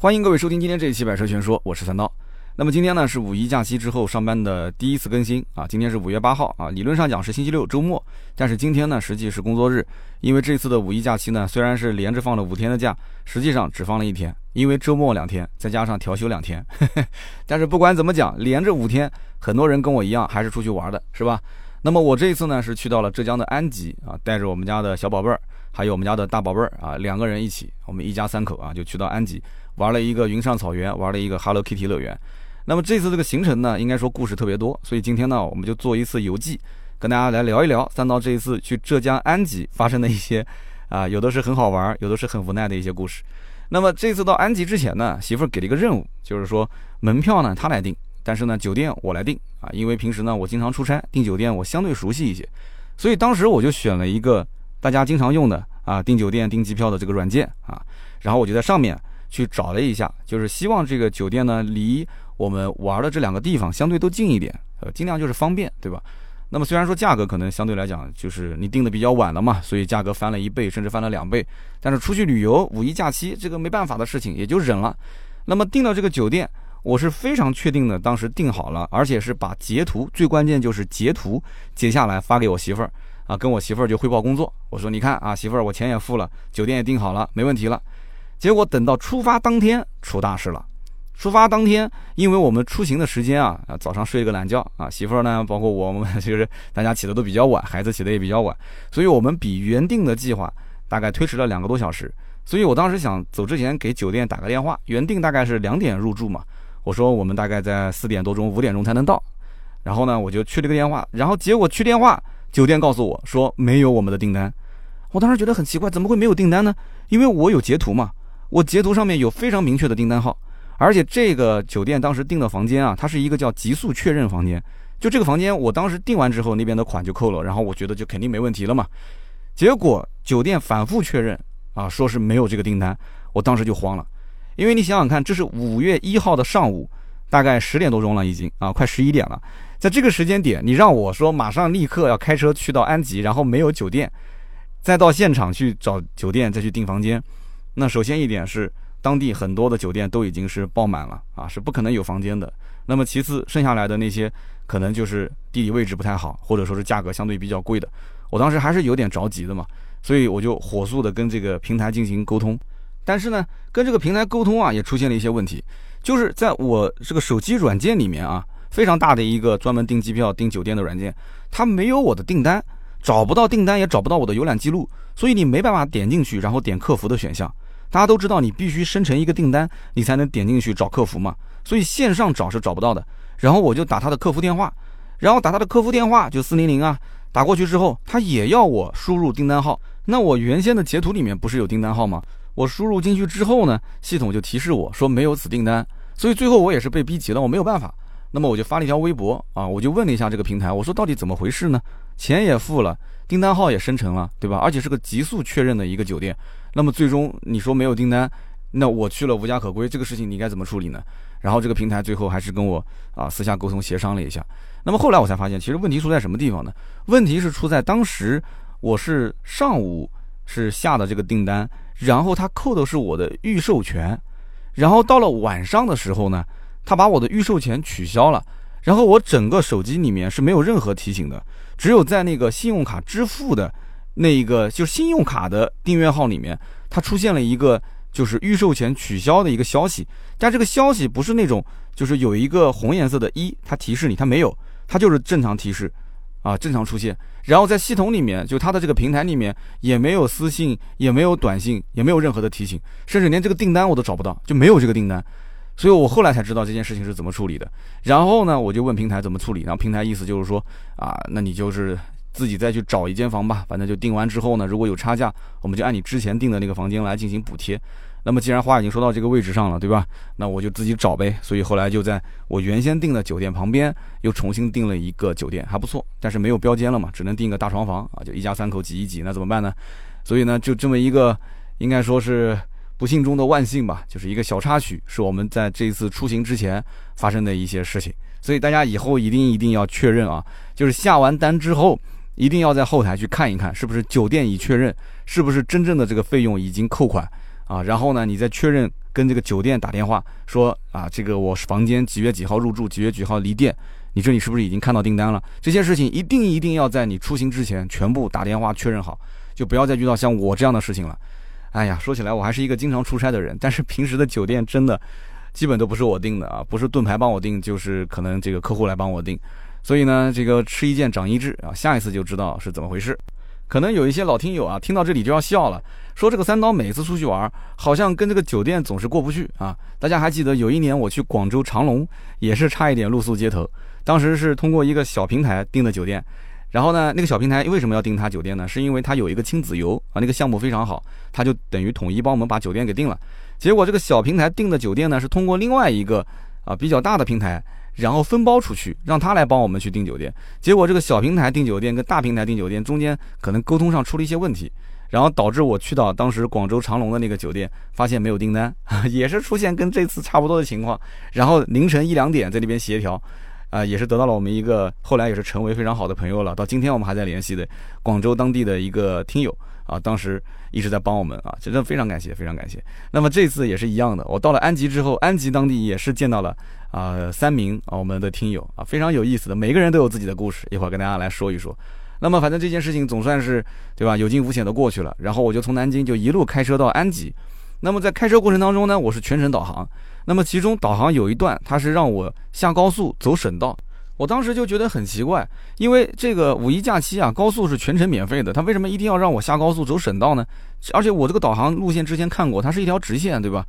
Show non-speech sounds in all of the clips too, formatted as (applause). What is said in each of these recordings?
欢迎各位收听今天这一期《百车全说》，我是三刀。那么今天呢是五一假期之后上班的第一次更新啊，今天是五月八号啊，理论上讲是星期六周末，但是今天呢实际是工作日，因为这次的五一假期呢虽然是连着放了五天的假，实际上只放了一天，因为周末两天再加上调休两天，(laughs) 但是不管怎么讲，连着五天，很多人跟我一样还是出去玩的，是吧？那么我这一次呢是去到了浙江的安吉啊，带着我们家的小宝贝儿，还有我们家的大宝贝儿啊，两个人一起，我们一家三口啊就去到安吉玩了一个云上草原，玩了一个 Hello Kitty 乐园。那么这次这个行程呢，应该说故事特别多，所以今天呢，我们就做一次游记，跟大家来聊一聊三刀这一次去浙江安吉发生的一些，啊，有的是很好玩，有的是很无奈的一些故事。那么这次到安吉之前呢，媳妇儿给了一个任务，就是说门票呢她来订，但是呢酒店我来订啊，因为平时呢我经常出差，订酒店我相对熟悉一些，所以当时我就选了一个大家经常用的啊订酒店订机票的这个软件啊，然后我就在上面去找了一下，就是希望这个酒店呢离。我们玩的这两个地方相对都近一点，呃，尽量就是方便，对吧？那么虽然说价格可能相对来讲就是你定的比较晚了嘛，所以价格翻了一倍，甚至翻了两倍。但是出去旅游五一假期这个没办法的事情，也就忍了。那么订到这个酒店，我是非常确定的，当时订好了，而且是把截图，最关键就是截图截下来发给我媳妇儿啊，跟我媳妇儿就汇报工作。我说你看啊，媳妇儿，我钱也付了，酒店也订好了，没问题了。结果等到出发当天出大事了。出发当天，因为我们出行的时间啊，啊早上睡一个懒觉啊，媳妇儿呢，包括我们，就是大家起的都比较晚，孩子起的也比较晚，所以我们比原定的计划大概推迟了两个多小时。所以我当时想走之前给酒店打个电话，原定大概是两点入住嘛，我说我们大概在四点多钟、五点钟才能到。然后呢，我就去了个电话，然后结果去电话，酒店告诉我说没有我们的订单。我当时觉得很奇怪，怎么会没有订单呢？因为我有截图嘛，我截图上面有非常明确的订单号。而且这个酒店当时订的房间啊，它是一个叫极速确认房间。就这个房间，我当时订完之后，那边的款就扣了，然后我觉得就肯定没问题了嘛。结果酒店反复确认啊，说是没有这个订单，我当时就慌了。因为你想想看，这是五月一号的上午，大概十点多钟了已经啊，快十一点了。在这个时间点，你让我说马上立刻要开车去到安吉，然后没有酒店，再到现场去找酒店再去订房间，那首先一点是。当地很多的酒店都已经是爆满了啊，是不可能有房间的。那么其次，剩下来的那些可能就是地理位置不太好，或者说是价格相对比较贵的。我当时还是有点着急的嘛，所以我就火速的跟这个平台进行沟通。但是呢，跟这个平台沟通啊，也出现了一些问题，就是在我这个手机软件里面啊，非常大的一个专门订机票、订酒店的软件，它没有我的订单，找不到订单，也找不到我的浏览记录，所以你没办法点进去，然后点客服的选项。大家都知道，你必须生成一个订单，你才能点进去找客服嘛。所以线上找是找不到的。然后我就打他的客服电话，然后打他的客服电话就四零零啊，打过去之后，他也要我输入订单号。那我原先的截图里面不是有订单号吗？我输入进去之后呢，系统就提示我说没有此订单。所以最后我也是被逼急了，我没有办法。那么我就发了一条微博啊，我就问了一下这个平台，我说到底怎么回事呢？钱也付了，订单号也生成了，对吧？而且是个极速确认的一个酒店。那么最终你说没有订单，那我去了无家可归，这个事情你该怎么处理呢？然后这个平台最后还是跟我啊私下沟通协商了一下。那么后来我才发现，其实问题出在什么地方呢？问题是出在当时我是上午是下的这个订单，然后他扣的是我的预授权，然后到了晚上的时候呢，他把我的预授权取消了，然后我整个手机里面是没有任何提醒的，只有在那个信用卡支付的。那一个就是信用卡的订阅号里面，它出现了一个就是预售前取消的一个消息，但这个消息不是那种就是有一个红颜色的一，它提示你，它没有，它就是正常提示，啊，正常出现。然后在系统里面，就它的这个平台里面也没有私信，也没有短信，也没有任何的提醒，甚至连这个订单我都找不到，就没有这个订单。所以我后来才知道这件事情是怎么处理的。然后呢，我就问平台怎么处理，然后平台意思就是说，啊，那你就是。自己再去找一间房吧，反正就订完之后呢，如果有差价，我们就按你之前订的那个房间来进行补贴。那么既然话已经说到这个位置上了，对吧？那我就自己找呗。所以后来就在我原先订的酒店旁边又重新订了一个酒店，还不错，但是没有标间了嘛，只能订个大床房啊，就一家三口挤一挤，那怎么办呢？所以呢，就这么一个，应该说是不幸中的万幸吧，就是一个小插曲，是我们在这一次出行之前发生的一些事情。所以大家以后一定一定要确认啊，就是下完单之后。一定要在后台去看一看，是不是酒店已确认，是不是真正的这个费用已经扣款啊，然后呢，你再确认跟这个酒店打电话说啊，这个我房间几月几号入住，几月几号离店，你这里是不是已经看到订单了？这些事情一定一定要在你出行之前全部打电话确认好，就不要再遇到像我这样的事情了。哎呀，说起来我还是一个经常出差的人，但是平时的酒店真的基本都不是我订的啊，不是盾牌帮我订，就是可能这个客户来帮我订。所以呢，这个吃一堑长一智啊，下一次就知道是怎么回事。可能有一些老听友啊，听到这里就要笑了，说这个三刀每次出去玩，好像跟这个酒店总是过不去啊。大家还记得有一年我去广州长隆，也是差一点露宿街头。当时是通过一个小平台订的酒店，然后呢，那个小平台为什么要订他酒店呢？是因为他有一个亲子游啊，那个项目非常好，他就等于统一帮我们把酒店给订了。结果这个小平台订的酒店呢，是通过另外一个啊比较大的平台。然后分包出去，让他来帮我们去订酒店。结果这个小平台订酒店跟大平台订酒店中间可能沟通上出了一些问题，然后导致我去到当时广州长隆的那个酒店，发现没有订单，(laughs) 也是出现跟这次差不多的情况。然后凌晨一两点在那边协调，啊，也是得到了我们一个后来也是成为非常好的朋友了，到今天我们还在联系的广州当地的一个听友啊，当时一直在帮我们啊，真的非常感谢，非常感谢。那么这次也是一样的，我到了安吉之后，安吉当地也是见到了。啊，三名啊，我们的听友啊，非常有意思的，每个人都有自己的故事，一会儿跟大家来说一说。那么，反正这件事情总算是对吧，有惊无险的过去了。然后我就从南京就一路开车到安吉。那么在开车过程当中呢，我是全程导航。那么其中导航有一段，它是让我下高速走省道。我当时就觉得很奇怪，因为这个五一假期啊，高速是全程免费的，他为什么一定要让我下高速走省道呢？而且我这个导航路线之前看过，它是一条直线，对吧？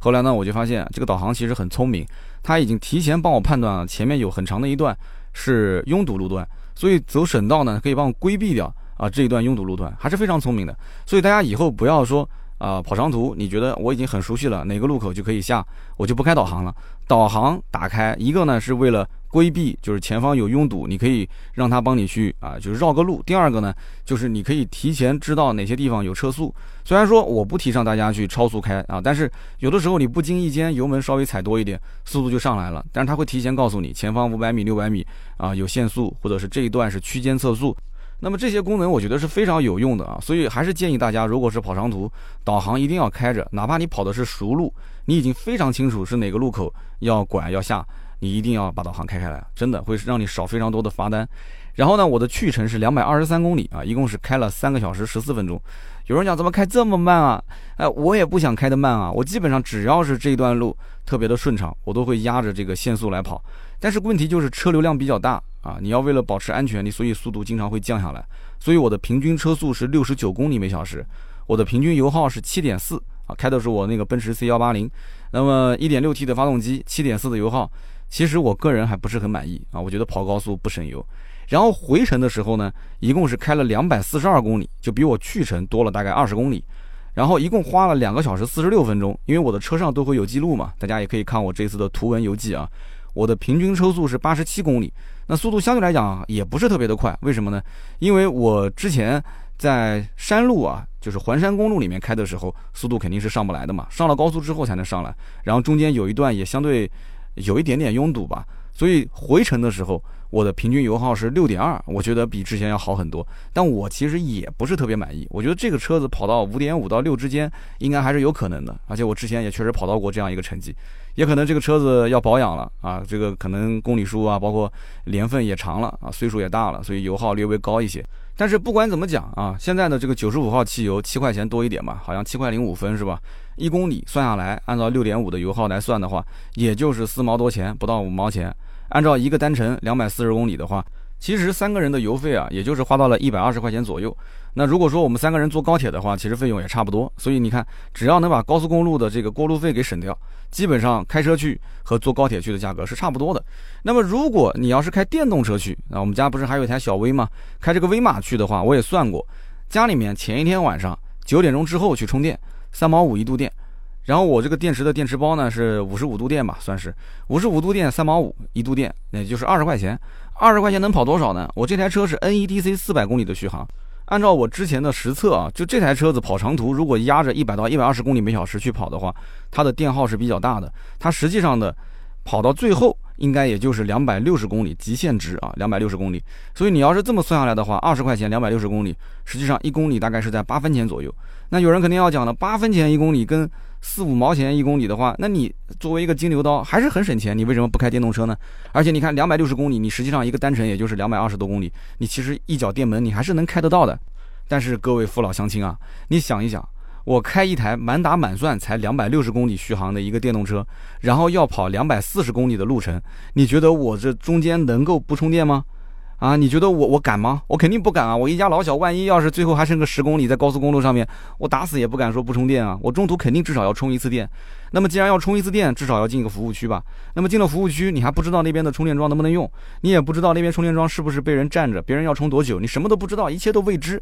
后来呢，我就发现这个导航其实很聪明，它已经提前帮我判断了前面有很长的一段是拥堵路段，所以走省道呢可以帮我规避掉啊这一段拥堵路段，还是非常聪明的。所以大家以后不要说啊跑长途，你觉得我已经很熟悉了哪个路口就可以下，我就不开导航了。导航打开一个呢是为了。规避就是前方有拥堵，你可以让他帮你去啊，就是绕个路。第二个呢，就是你可以提前知道哪些地方有车速。虽然说我不提倡大家去超速开啊，但是有的时候你不经意间油门稍微踩多一点，速度就上来了。但是他会提前告诉你前方五百米、六百米啊有限速，或者是这一段是区间测速。那么这些功能我觉得是非常有用的啊，所以还是建议大家，如果是跑长途，导航一定要开着，哪怕你跑的是熟路，你已经非常清楚是哪个路口要拐要下。你一定要把导航开开来，真的会让你少非常多的罚单。然后呢，我的去程是两百二十三公里啊，一共是开了三个小时十四分钟。有人讲怎么开这么慢啊？哎，我也不想开的慢啊，我基本上只要是这段路特别的顺畅，我都会压着这个限速来跑。但是问题就是车流量比较大啊，你要为了保持安全，你所以速度经常会降下来。所以我的平均车速是六十九公里每小时，我的平均油耗是七点四啊，开的是我那个奔驰 C 幺八零，那么一点六 T 的发动机，七点四的油耗。其实我个人还不是很满意啊，我觉得跑高速不省油。然后回程的时候呢，一共是开了两百四十二公里，就比我去程多了大概二十公里。然后一共花了两个小时四十六分钟，因为我的车上都会有记录嘛，大家也可以看我这次的图文游记啊。我的平均车速是八十七公里，那速度相对来讲也不是特别的快。为什么呢？因为我之前在山路啊，就是环山公路里面开的时候，速度肯定是上不来的嘛，上了高速之后才能上来。然后中间有一段也相对。有一点点拥堵吧，所以回程的时候，我的平均油耗是六点二，我觉得比之前要好很多。但我其实也不是特别满意，我觉得这个车子跑到五点五到六之间，应该还是有可能的。而且我之前也确实跑到过这样一个成绩，也可能这个车子要保养了啊，这个可能公里数啊，包括年份也长了啊，岁数也大了，所以油耗略微高一些。但是不管怎么讲啊，现在的这个九十五号汽油七块钱多一点吧，好像七块零五分是吧？一公里算下来，按照六点五的油耗来算的话，也就是四毛多钱，不到五毛钱。按照一个单程两百四十公里的话，其实三个人的油费啊，也就是花到了一百二十块钱左右。那如果说我们三个人坐高铁的话，其实费用也差不多。所以你看，只要能把高速公路的这个过路费给省掉，基本上开车去和坐高铁去的价格是差不多的。那么如果你要是开电动车去，啊我们家不是还有一台小威吗？开这个威马去的话，我也算过，家里面前一天晚上九点钟之后去充电。三毛五一度电，然后我这个电池的电池包呢是五十五度电吧，算是五十五度电三毛五一度电，也就是二十块钱。二十块钱能跑多少呢？我这台车是 NEDC 四百公里的续航，按照我之前的实测啊，就这台车子跑长途，如果压着一百到一百二十公里每小时去跑的话，它的电耗是比较大的。它实际上的跑到最后应该也就是两百六十公里极限值啊，两百六十公里。所以你要是这么算下来的话，二十块钱两百六十公里，实际上一公里大概是在八分钱左右。那有人肯定要讲了，八分钱一公里跟四五毛钱一公里的话，那你作为一个金牛刀还是很省钱，你为什么不开电动车呢？而且你看两百六十公里，你实际上一个单程也就是两百二十多公里，你其实一脚电门你还是能开得到的。但是各位父老乡亲啊，你想一想，我开一台满打满算才两百六十公里续航的一个电动车，然后要跑两百四十公里的路程，你觉得我这中间能够不充电吗？啊，你觉得我我敢吗？我肯定不敢啊！我一家老小，万一要是最后还剩个十公里在高速公路上面，我打死也不敢说不充电啊！我中途肯定至少要充一次电。那么既然要充一次电，至少要进一个服务区吧？那么进了服务区，你还不知道那边的充电桩能不能用，你也不知道那边充电桩是不是被人占着，别人要充多久，你什么都不知道，一切都未知。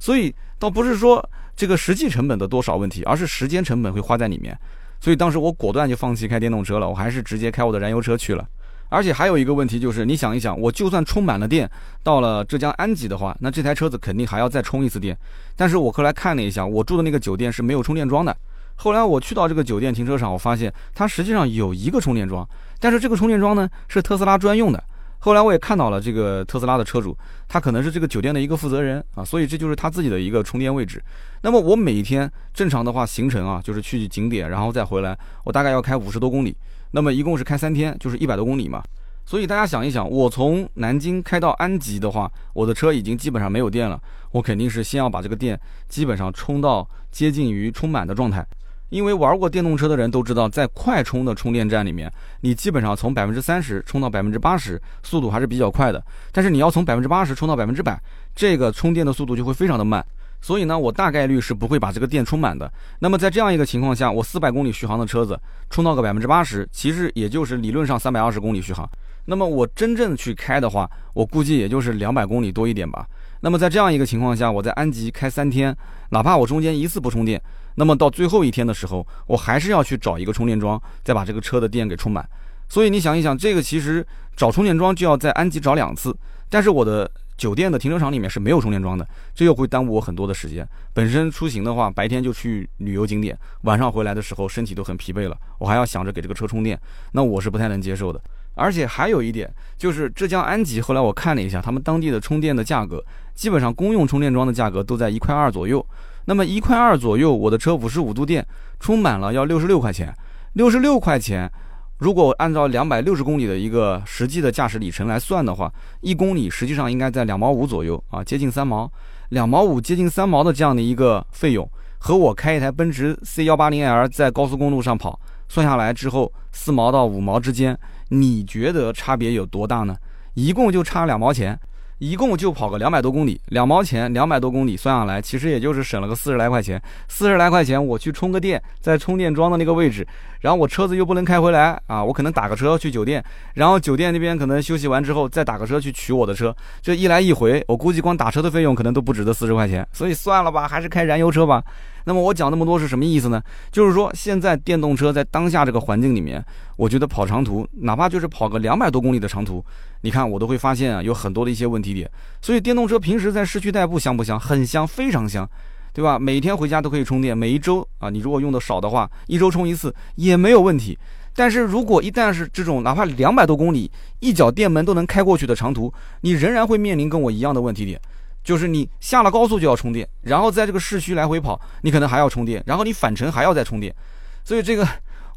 所以倒不是说这个实际成本的多少问题，而是时间成本会花在里面。所以当时我果断就放弃开电动车了，我还是直接开我的燃油车去了。而且还有一个问题就是，你想一想，我就算充满了电，到了浙江安吉的话，那这台车子肯定还要再充一次电。但是我后来看了一下，我住的那个酒店是没有充电桩的。后来我去到这个酒店停车场，我发现它实际上有一个充电桩，但是这个充电桩呢是特斯拉专用的。后来我也看到了这个特斯拉的车主，他可能是这个酒店的一个负责人啊，所以这就是他自己的一个充电位置。那么我每天正常的话行程啊，就是去景点然后再回来，我大概要开五十多公里。那么一共是开三天，就是一百多公里嘛。所以大家想一想，我从南京开到安吉的话，我的车已经基本上没有电了。我肯定是先要把这个电基本上充到接近于充满的状态。因为玩过电动车的人都知道，在快充的充电站里面，你基本上从百分之三十充到百分之八十，速度还是比较快的。但是你要从百分之八十充到百分之百，这个充电的速度就会非常的慢。所以呢，我大概率是不会把这个电充满的。那么在这样一个情况下，我四百公里续航的车子充到个百分之八十，其实也就是理论上三百二十公里续航。那么我真正去开的话，我估计也就是两百公里多一点吧。那么在这样一个情况下，我在安吉开三天，哪怕我中间一次不充电，那么到最后一天的时候，我还是要去找一个充电桩，再把这个车的电给充满。所以你想一想，这个其实找充电桩就要在安吉找两次，但是我的。酒店的停车场里面是没有充电桩的，这又会耽误我很多的时间。本身出行的话，白天就去旅游景点，晚上回来的时候身体都很疲惫了，我还要想着给这个车充电，那我是不太能接受的。而且还有一点，就是浙江安吉，后来我看了一下，他们当地的充电的价格，基本上公用充电桩的价格都在一块二左右。那么一块二左右，我的车五十五度电充满了要六十六块钱，六十六块钱。如果按照两百六十公里的一个实际的驾驶里程来算的话，一公里实际上应该在两毛五左右啊，接近三毛，两毛五接近三毛的这样的一个费用，和我开一台奔驰 C 幺八零 L 在高速公路上跑，算下来之后四毛到五毛之间，你觉得差别有多大呢？一共就差两毛钱。一共就跑个两百多公里，两毛钱，两百多公里算下来，其实也就是省了个四十来块钱。四十来块钱，我去充个电，在充电桩的那个位置，然后我车子又不能开回来啊，我可能打个车去酒店，然后酒店那边可能休息完之后再打个车去取我的车，这一来一回，我估计光打车的费用可能都不值得四十块钱，所以算了吧，还是开燃油车吧。那么我讲那么多是什么意思呢？就是说现在电动车在当下这个环境里面，我觉得跑长途，哪怕就是跑个两百多公里的长途，你看我都会发现啊，有很多的一些问题点。所以电动车平时在市区代步香不香？很香，非常香，对吧？每天回家都可以充电，每一周啊，你如果用的少的话，一周充一次也没有问题。但是如果一旦是这种哪怕两百多公里，一脚电门都能开过去的长途，你仍然会面临跟我一样的问题点。就是你下了高速就要充电，然后在这个市区来回跑，你可能还要充电，然后你返程还要再充电，所以这个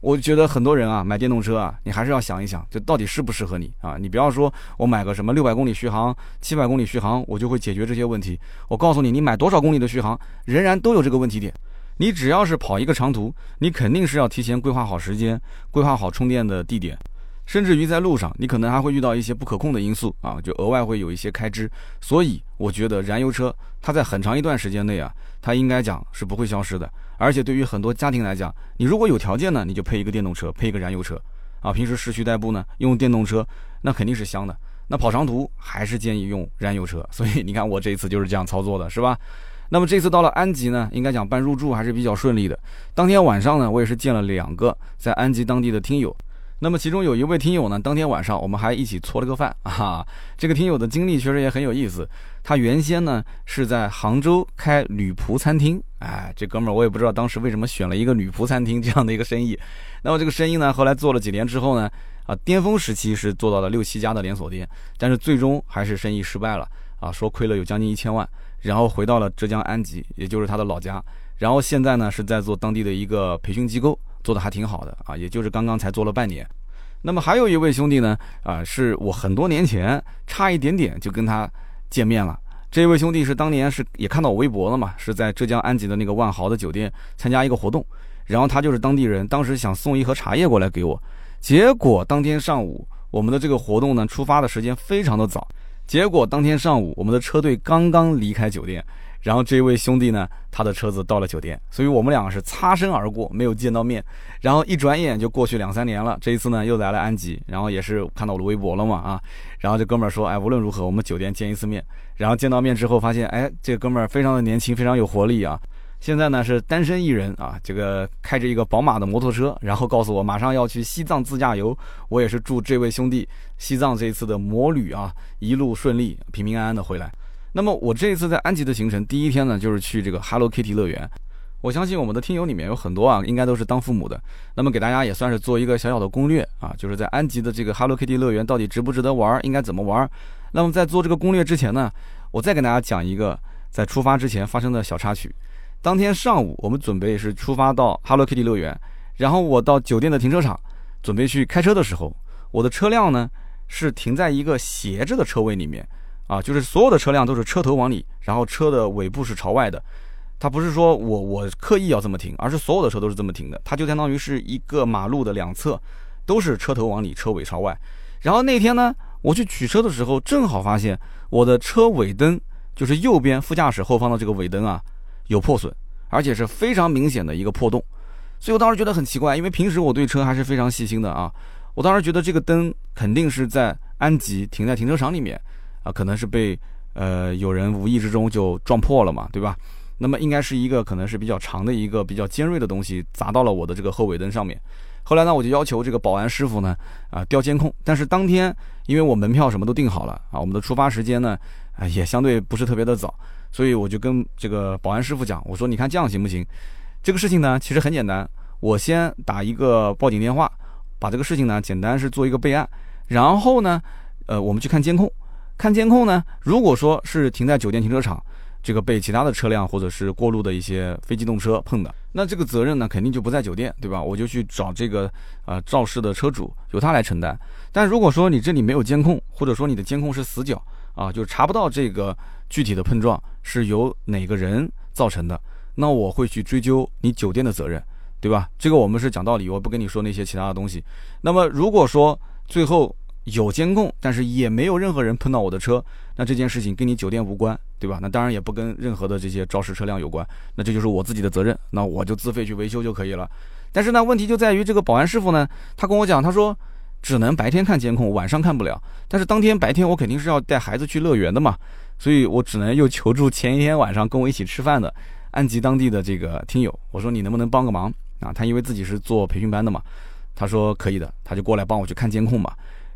我觉得很多人啊买电动车啊，你还是要想一想，就到底适不适合你啊？你不要说我买个什么六百公里续航、七百公里续航，我就会解决这些问题。我告诉你，你买多少公里的续航，仍然都有这个问题点。你只要是跑一个长途，你肯定是要提前规划好时间，规划好充电的地点。甚至于在路上，你可能还会遇到一些不可控的因素啊，就额外会有一些开支。所以我觉得燃油车它在很长一段时间内啊，它应该讲是不会消失的。而且对于很多家庭来讲，你如果有条件呢，你就配一个电动车，配一个燃油车啊。平时市区代步呢，用电动车那肯定是香的。那跑长途还是建议用燃油车。所以你看我这一次就是这样操作的，是吧？(laughs) 那么这次到了安吉呢，应该讲办入住还是比较顺利的。当天晚上呢，我也是见了两个在安吉当地的听友。那么其中有一位听友呢，当天晚上我们还一起搓了个饭啊。这个听友的经历确实也很有意思。他原先呢是在杭州开女仆餐厅，哎，这哥们儿我也不知道当时为什么选了一个女仆餐厅这样的一个生意。那么这个生意呢，后来做了几年之后呢，啊，巅峰时期是做到了六七家的连锁店，但是最终还是生意失败了啊，说亏了有将近一千万。然后回到了浙江安吉，也就是他的老家。然后现在呢是在做当地的一个培训机构，做的还挺好的啊，也就是刚刚才做了半年。那么还有一位兄弟呢，啊，是我很多年前差一点点就跟他见面了。这位兄弟是当年是也看到我微博了嘛，是在浙江安吉的那个万豪的酒店参加一个活动，然后他就是当地人，当时想送一盒茶叶过来给我，结果当天上午我们的这个活动呢出发的时间非常的早，结果当天上午我们的车队刚刚离开酒店。然后这位兄弟呢，他的车子到了酒店，所以我们两个是擦身而过，没有见到面。然后一转眼就过去两三年了，这一次呢又来了安吉，然后也是看到我的微博了嘛啊。然后这哥们儿说，哎，无论如何我们酒店见一次面。然后见到面之后发现，哎，这哥们儿非常的年轻，非常有活力啊。现在呢是单身一人啊，这个开着一个宝马的摩托车，然后告诉我马上要去西藏自驾游。我也是祝这位兄弟西藏这一次的摩旅啊一路顺利，平平安安的回来。那么我这一次在安吉的行程，第一天呢就是去这个 Hello Kitty 乐园。我相信我们的听友里面有很多啊，应该都是当父母的。那么给大家也算是做一个小小的攻略啊，就是在安吉的这个 Hello Kitty 乐园到底值不值得玩，应该怎么玩。那么在做这个攻略之前呢，我再给大家讲一个在出发之前发生的小插曲。当天上午我们准备是出发到 Hello Kitty 乐园，然后我到酒店的停车场准备去开车的时候，我的车辆呢是停在一个斜着的车位里面。啊，就是所有的车辆都是车头往里，然后车的尾部是朝外的。它不是说我我刻意要这么停，而是所有的车都是这么停的。它就相当于是一个马路的两侧都是车头往里，车尾朝外。然后那天呢，我去取车的时候，正好发现我的车尾灯，就是右边副驾驶后方的这个尾灯啊，有破损，而且是非常明显的一个破洞。所以我当时觉得很奇怪，因为平时我对车还是非常细心的啊。我当时觉得这个灯肯定是在安吉停在停车场里面。啊，可能是被呃有人无意之中就撞破了嘛，对吧？那么应该是一个可能是比较长的一个比较尖锐的东西砸到了我的这个后尾灯上面。后来呢，我就要求这个保安师傅呢啊调监控。但是当天因为我门票什么都订好了啊，我们的出发时间呢啊也相对不是特别的早，所以我就跟这个保安师傅讲，我说你看这样行不行？这个事情呢其实很简单，我先打一个报警电话，把这个事情呢简单是做一个备案，然后呢呃我们去看监控。看监控呢？如果说是停在酒店停车场，这个被其他的车辆或者是过路的一些非机动车碰的，那这个责任呢，肯定就不在酒店，对吧？我就去找这个呃肇事的车主，由他来承担。但如果说你这里没有监控，或者说你的监控是死角啊，就查不到这个具体的碰撞是由哪个人造成的，那我会去追究你酒店的责任，对吧？这个我们是讲道理，我不跟你说那些其他的东西。那么如果说最后，有监控，但是也没有任何人碰到我的车，那这件事情跟你酒店无关，对吧？那当然也不跟任何的这些肇事车辆有关，那这就是我自己的责任，那我就自费去维修就可以了。但是呢，问题就在于这个保安师傅呢，他跟我讲，他说只能白天看监控，晚上看不了。但是当天白天我肯定是要带孩子去乐园的嘛，所以我只能又求助前一天晚上跟我一起吃饭的安吉当地的这个听友，我说你能不能帮个忙啊？他因为自己是做培训班的嘛，他说可以的，他就过来帮我去看监控嘛。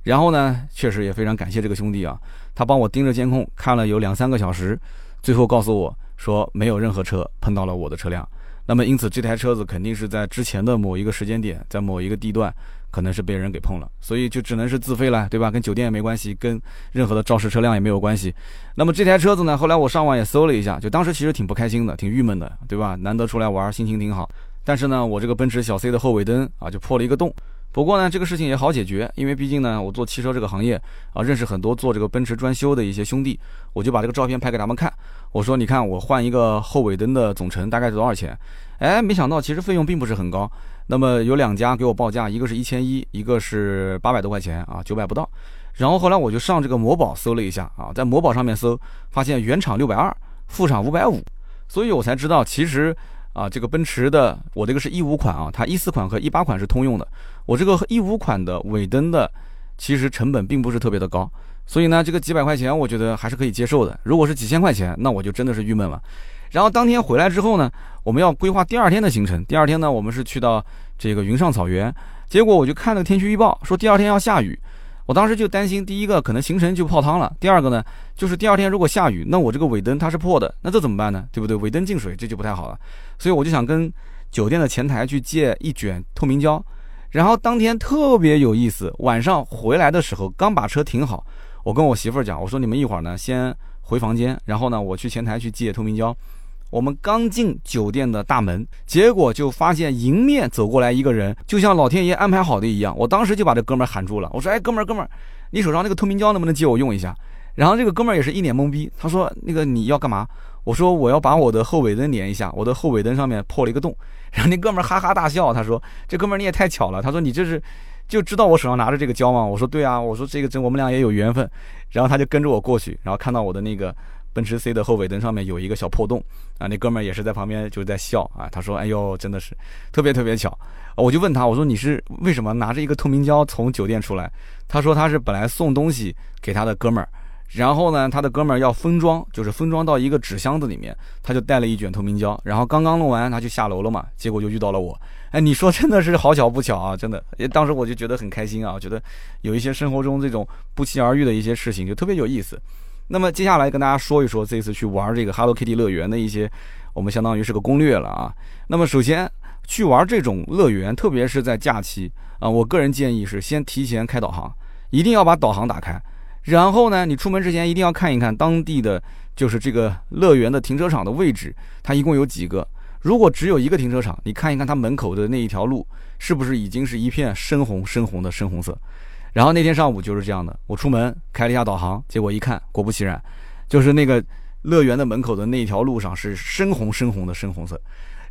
然后呢，确实也非常感谢这个兄弟啊，他帮我盯着监控看了有两三个小时，最后告诉我说没有任何车碰到了我的车辆。那么因此这台车子肯定是在之前的某一个时间点，在某一个地段可能是被人给碰了，所以就只能是自费了，对吧？跟酒店也没关系，跟任何的肇事车辆也没有关系。那么这台车子呢，后来我上网也搜了一下，就当时其实挺不开心的，挺郁闷的，对吧？难得出来玩，心情挺好，但是呢，我这个奔驰小 C 的后尾灯啊就破了一个洞。不过呢，这个事情也好解决，因为毕竟呢，我做汽车这个行业啊，认识很多做这个奔驰专修的一些兄弟，我就把这个照片拍给他们看。我说，你看我换一个后尾灯的总成大概是多少钱？哎，没想到其实费用并不是很高。那么有两家给我报价，一个是一千一，一个是八百多块钱啊，九百不到。然后后来我就上这个某宝搜了一下啊，在某宝上面搜，发现原厂六百二，副厂五百五，所以我才知道其实。啊，这个奔驰的，我这个是一五款啊，它一四款和一八款是通用的。我这个一五款的尾灯的，其实成本并不是特别的高，所以呢，这个几百块钱我觉得还是可以接受的。如果是几千块钱，那我就真的是郁闷了。然后当天回来之后呢，我们要规划第二天的行程。第二天呢，我们是去到这个云上草原，结果我就看了天气预报，说第二天要下雨。我当时就担心，第一个可能行程就泡汤了，第二个呢，就是第二天如果下雨，那我这个尾灯它是破的，那这怎么办呢？对不对？尾灯进水，这就不太好了。所以我就想跟酒店的前台去借一卷透明胶，然后当天特别有意思，晚上回来的时候刚把车停好，我跟我媳妇儿讲，我说你们一会儿呢先回房间，然后呢，我去前台去借透明胶。我们刚进酒店的大门，结果就发现迎面走过来一个人，就像老天爷安排好的一样。我当时就把这哥们儿喊住了，我说：“哎，哥们儿，哥们儿，你手上那个透明胶能不能借我用一下？”然后这个哥们儿也是一脸懵逼，他说：“那个你要干嘛？”我说：“我要把我的后尾灯连一下，我的后尾灯上面破了一个洞。(laughs) ”然后那哥们儿哈哈大笑，他说：“这哥们儿你也太巧了。”他说：“你这是就知道我手上拿着这个胶吗？”我说：“对啊。”我说：“这个真我们俩也有缘分。”然后他就跟着我过去，然后看到我的那个。奔驰 C 的后尾灯上面有一个小破洞啊，那哥们儿也是在旁边就在笑啊。他说：“哎呦，真的是特别特别巧。”我就问他，我说：“你是为什么拿着一个透明胶从酒店出来？”他说：“他是本来送东西给他的哥们儿，然后呢，他的哥们儿要分装，就是分装到一个纸箱子里面，他就带了一卷透明胶，然后刚刚弄完他就下楼了嘛，结果就遇到了我。哎，你说真的是好巧不巧啊，真的。当时我就觉得很开心啊，觉得有一些生活中这种不期而遇的一些事情就特别有意思。”那么接下来跟大家说一说这次去玩这个 Hello Kitty 乐园的一些，我们相当于是个攻略了啊。那么首先去玩这种乐园，特别是在假期啊，我个人建议是先提前开导航，一定要把导航打开。然后呢，你出门之前一定要看一看当地的就是这个乐园的停车场的位置，它一共有几个。如果只有一个停车场，你看一看它门口的那一条路是不是已经是一片深红深红的深红色。然后那天上午就是这样的，我出门开了一下导航，结果一看，果不其然，就是那个乐园的门口的那一条路上是深红深红的深红色，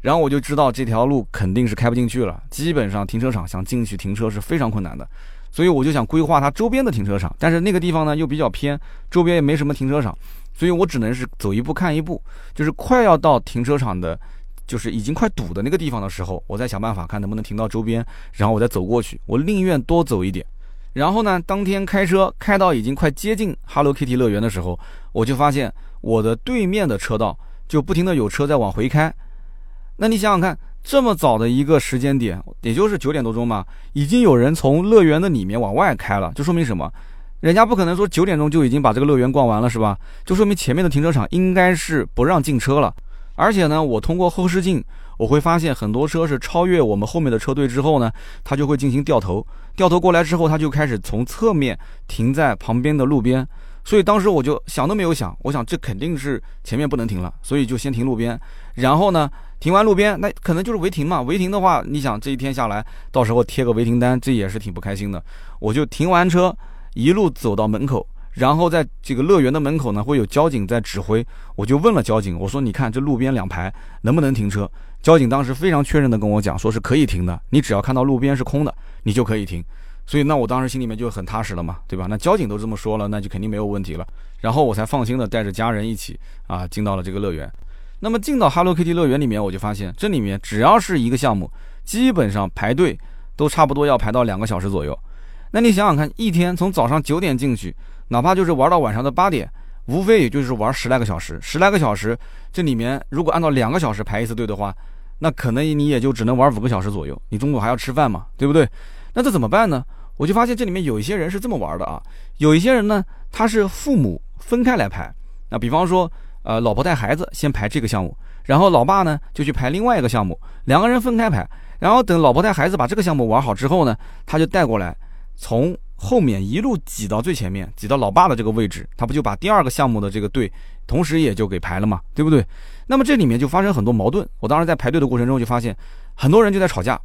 然后我就知道这条路肯定是开不进去了，基本上停车场想进去停车是非常困难的，所以我就想规划它周边的停车场，但是那个地方呢又比较偏，周边也没什么停车场，所以我只能是走一步看一步，就是快要到停车场的，就是已经快堵的那个地方的时候，我再想办法看能不能停到周边，然后我再走过去，我宁愿多走一点。然后呢，当天开车开到已经快接近 Hello Kitty 乐园的时候，我就发现我的对面的车道就不停的有车在往回开。那你想想看，这么早的一个时间点，也就是九点多钟嘛，已经有人从乐园的里面往外开了，就说明什么？人家不可能说九点钟就已经把这个乐园逛完了，是吧？就说明前面的停车场应该是不让进车了。而且呢，我通过后视镜。我会发现很多车是超越我们后面的车队之后呢，它就会进行掉头，掉头过来之后，它就开始从侧面停在旁边的路边。所以当时我就想都没有想，我想这肯定是前面不能停了，所以就先停路边。然后呢，停完路边，那可能就是违停嘛。违停的话，你想这一天下来，到时候贴个违停单，这也是挺不开心的。我就停完车，一路走到门口。然后在这个乐园的门口呢，会有交警在指挥。我就问了交警，我说：“你看这路边两排能不能停车？”交警当时非常确认的跟我讲，说是可以停的。你只要看到路边是空的，你就可以停。所以那我当时心里面就很踏实了嘛，对吧？那交警都这么说了，那就肯定没有问题了。然后我才放心的带着家人一起啊进到了这个乐园。那么进到 Hello Kitty 乐园里面，我就发现这里面只要是一个项目，基本上排队都差不多要排到两个小时左右。那你想想看，一天从早上九点进去。哪怕就是玩到晚上的八点，无非也就是玩十来个小时。十来个小时，这里面如果按照两个小时排一次队的话，那可能你也就只能玩五个小时左右。你中午还要吃饭嘛，对不对？那这怎么办呢？我就发现这里面有一些人是这么玩的啊，有一些人呢，他是父母分开来排。那比方说，呃，老婆带孩子先排这个项目，然后老爸呢就去排另外一个项目，两个人分开排。然后等老婆带孩子把这个项目玩好之后呢，他就带过来从。后面一路挤到最前面，挤到老爸的这个位置，他不就把第二个项目的这个队，同时也就给排了嘛，对不对？那么这里面就发生很多矛盾。我当时在排队的过程中就发现，很多人就在吵架，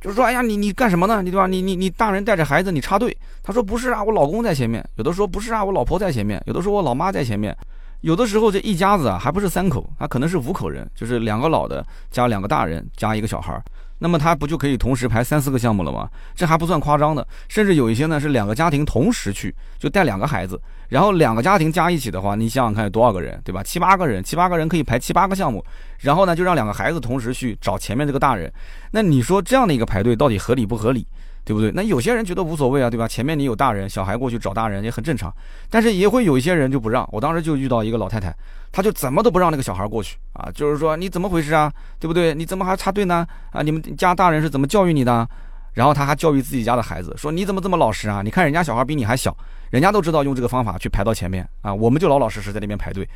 就是说，哎呀，你你干什么呢？你对吧？你你你大人带着孩子，你插队。他说不是啊，我老公在前面。有的说不是啊，我老婆在前面。有的说我老妈在前面。有的时候这一家子啊，还不是三口，他可能是五口人，就是两个老的加两个大人加一个小孩儿。那么他不就可以同时排三四个项目了吗？这还不算夸张的，甚至有一些呢是两个家庭同时去，就带两个孩子，然后两个家庭加一起的话，你想想看有多少个人，对吧？七八个人，七八个人可以排七八个项目，然后呢就让两个孩子同时去找前面这个大人，那你说这样的一个排队到底合理不合理？对不对？那有些人觉得无所谓啊，对吧？前面你有大人，小孩过去找大人也很正常。但是也会有一些人就不让。我当时就遇到一个老太太，她就怎么都不让那个小孩过去啊，就是说你怎么回事啊，对不对？你怎么还插队呢？啊，你们家大人是怎么教育你的？然后他还教育自己家的孩子，说你怎么这么老实啊？你看人家小孩比你还小，人家都知道用这个方法去排到前面啊，我们就老老实实在那边排队。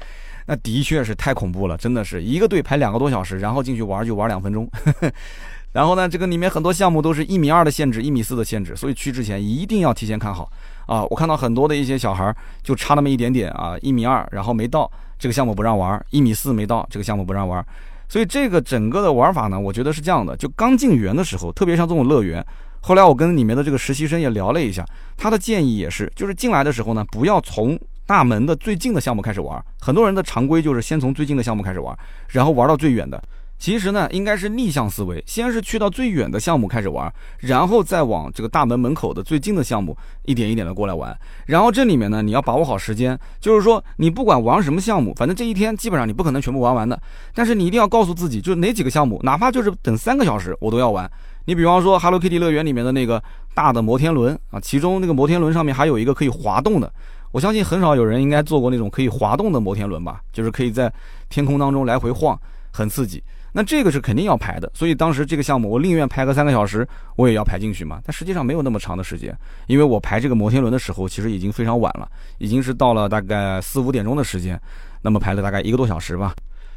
那的确是太恐怖了，真的是一个队排两个多小时，然后进去玩就玩两分钟。(laughs) 然后呢，这个里面很多项目都是一米二的限制，一米四的限制，所以去之前一定要提前看好啊！我看到很多的一些小孩就差那么一点点啊，一米二，然后没到这个项目不让玩，一米四没到这个项目不让玩，所以这个整个的玩法呢，我觉得是这样的：就刚进园的时候，特别像这种乐园，后来我跟里面的这个实习生也聊了一下，他的建议也是，就是进来的时候呢，不要从大门的最近的项目开始玩，很多人的常规就是先从最近的项目开始玩，然后玩到最远的。其实呢，应该是逆向思维，先是去到最远的项目开始玩，然后再往这个大门门口的最近的项目一点一点的过来玩。然后这里面呢，你要把握好时间，就是说你不管玩什么项目，反正这一天基本上你不可能全部玩完的。但是你一定要告诉自己，就哪几个项目，哪怕就是等三个小时，我都要玩。你比方说 Hello Kitty 乐园里面的那个大的摩天轮啊，其中那个摩天轮上面还有一个可以滑动的，我相信很少有人应该坐过那种可以滑动的摩天轮吧，就是可以在天空当中来回晃，很刺激。那这个是肯定要排的，所以当时这个项目我宁愿排个三个小时，我也要排进去嘛。但实际上没有那么长的时间，因为我排这个摩天轮的时候，其实已经非常晚了，已经是到了大概四五点钟的时间，那么排了大概一个多小时吧。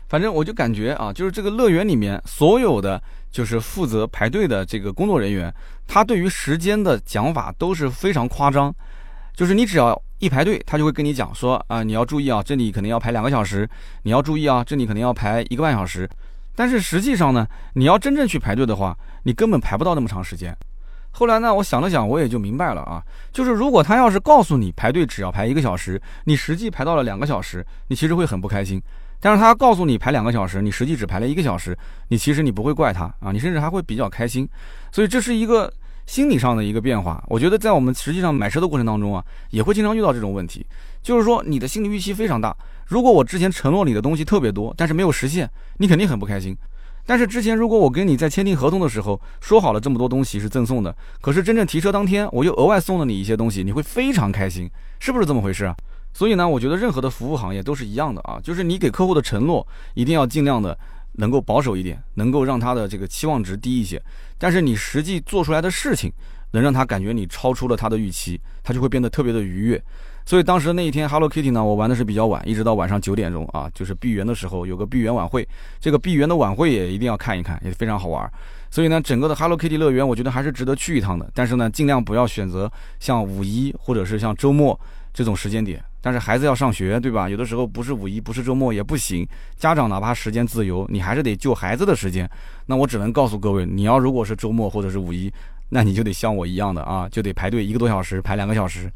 反正我就感觉啊，就是这个乐园里面所有的就是负责排队的这个工作人员，他对于时间的讲法都是非常夸张，就是你只要一排队，他就会跟你讲说啊，你要注意啊，这里可能要排两个小时，你要注意啊，这里可能要排一个半小时。但是实际上呢，你要真正去排队的话，你根本排不到那么长时间。后来呢，我想了想，我也就明白了啊，就是如果他要是告诉你排队只要排一个小时，你实际排到了两个小时，你其实会很不开心。但是他告诉你排两个小时，你实际只排了一个小时，你其实你不会怪他啊，你甚至还会比较开心。所以这是一个心理上的一个变化。我觉得在我们实际上买车的过程当中啊，也会经常遇到这种问题，就是说你的心理预期非常大。如果我之前承诺你的东西特别多，但是没有实现，你肯定很不开心。但是之前如果我跟你在签订合同的时候说好了这么多东西是赠送的，可是真正提车当天我又额外送了你一些东西，你会非常开心，是不是这么回事啊？所以呢，我觉得任何的服务行业都是一样的啊，就是你给客户的承诺一定要尽量的能够保守一点，能够让他的这个期望值低一些，但是你实际做出来的事情能让他感觉你超出了他的预期，他就会变得特别的愉悦。所以当时那一天，Hello Kitty 呢，我玩的是比较晚，一直到晚上九点钟啊，就是闭园的时候有个闭园晚会，这个闭园的晚会也一定要看一看，也非常好玩。所以呢，整个的 Hello Kitty 乐园，我觉得还是值得去一趟的。但是呢，尽量不要选择像五一或者是像周末这种时间点。但是孩子要上学，对吧？有的时候不是五一，不是周末也不行。家长哪怕时间自由，你还是得救孩子的时间。那我只能告诉各位，你要如果是周末或者是五一，那你就得像我一样的啊，就得排队一个多小时，排两个小时。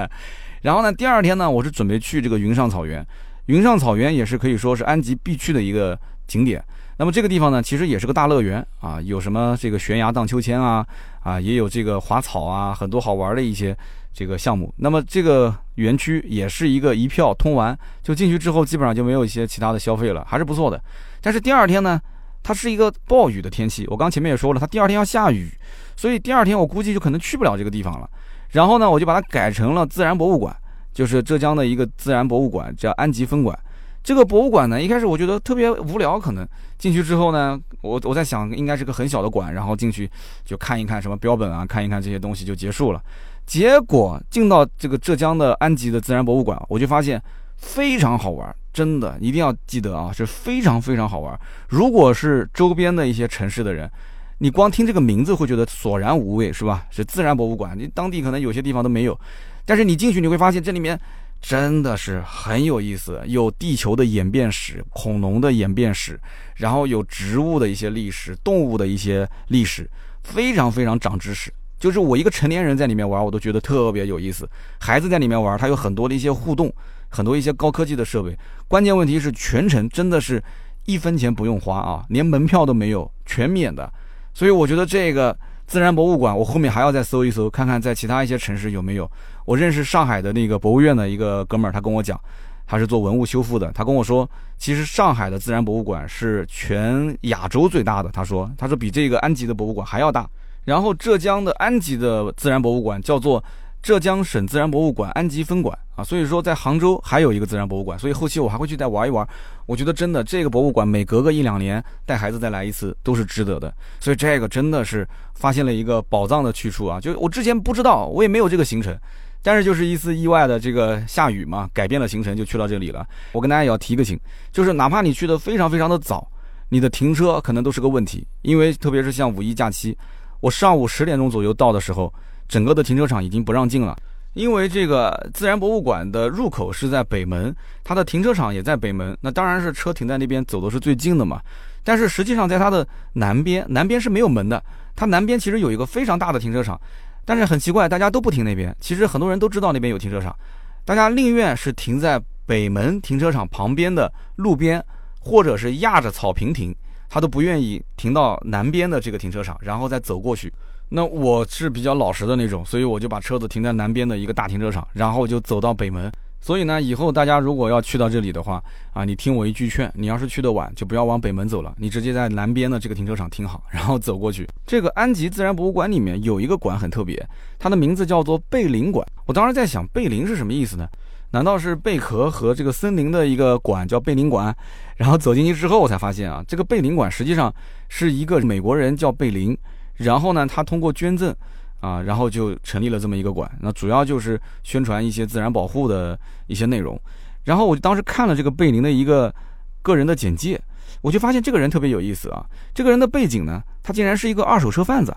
(laughs) 然后呢，第二天呢，我是准备去这个云上草原。云上草原也是可以说是安吉必去的一个景点。那么这个地方呢，其实也是个大乐园啊，有什么这个悬崖荡秋千啊，啊，也有这个滑草啊，很多好玩的一些这个项目。那么这个园区也是一个一票通完，就进去之后基本上就没有一些其他的消费了，还是不错的。但是第二天呢，它是一个暴雨的天气，我刚前面也说了，它第二天要下雨，所以第二天我估计就可能去不了这个地方了。然后呢，我就把它改成了自然博物馆，就是浙江的一个自然博物馆，叫安吉分馆。这个博物馆呢，一开始我觉得特别无聊，可能进去之后呢，我我在想应该是个很小的馆，然后进去就看一看什么标本啊，看一看这些东西就结束了。结果进到这个浙江的安吉的自然博物馆，我就发现非常好玩，真的一定要记得啊，是非常非常好玩。如果是周边的一些城市的人。你光听这个名字会觉得索然无味，是吧？是自然博物馆，你当地可能有些地方都没有，但是你进去你会发现这里面真的是很有意思，有地球的演变史、恐龙的演变史，然后有植物的一些历史、动物的一些历史，非常非常长知识。就是我一个成年人在里面玩，我都觉得特别有意思。孩子在里面玩，他有很多的一些互动，很多一些高科技的设备。关键问题是全程真的是一分钱不用花啊，连门票都没有，全免的。所以我觉得这个自然博物馆，我后面还要再搜一搜，看看在其他一些城市有没有。我认识上海的那个博物院的一个哥们儿，他跟我讲，他是做文物修复的。他跟我说，其实上海的自然博物馆是全亚洲最大的。他说，他说比这个安吉的博物馆还要大。然后浙江的安吉的自然博物馆叫做。浙江省自然博物馆安吉分馆啊，所以说在杭州还有一个自然博物馆，所以后期我还会去再玩一玩。我觉得真的这个博物馆每隔个一两年带孩子再来一次都是值得的。所以这个真的是发现了一个宝藏的去处啊！就我之前不知道，我也没有这个行程，但是就是一次意外的这个下雨嘛，改变了行程就去到这里了。我跟大家也要提个醒，就是哪怕你去的非常非常的早，你的停车可能都是个问题，因为特别是像五一假期，我上午十点钟左右到的时候，整个的停车场已经不让进了，因为这个自然博物馆的入口是在北门，它的停车场也在北门，那当然是车停在那边走的是最近的嘛。但是实际上在它的南边，南边是没有门的，它南边其实有一个非常大的停车场，但是很奇怪，大家都不停那边。其实很多人都知道那边有停车场，大家宁愿是停在北门停车场旁边的路边。或者是压着草坪停，他都不愿意停到南边的这个停车场，然后再走过去。那我是比较老实的那种，所以我就把车子停在南边的一个大停车场，然后就走到北门。所以呢，以后大家如果要去到这里的话，啊，你听我一句劝，你要是去的晚，就不要往北门走了，你直接在南边的这个停车场停好，然后走过去。这个安吉自然博物馆里面有一个馆很特别，它的名字叫做贝林馆。我当时在想，贝林是什么意思呢？难道是贝壳和这个森林的一个馆叫贝林馆？然后走进去之后，我才发现啊，这个贝林馆实际上是一个美国人叫贝林，然后呢，他通过捐赠啊，然后就成立了这么一个馆。那主要就是宣传一些自然保护的一些内容。然后我就当时看了这个贝林的一个个人的简介，我就发现这个人特别有意思啊。这个人的背景呢，他竟然是一个二手车贩子，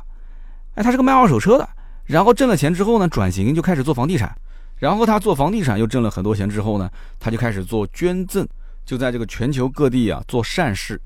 哎，他是个卖二手车的。然后挣了钱之后呢，转型就开始做房地产。然后他做房地产又挣了很多钱之后呢，他就开始做捐赠，就在这个全球各地啊做善事。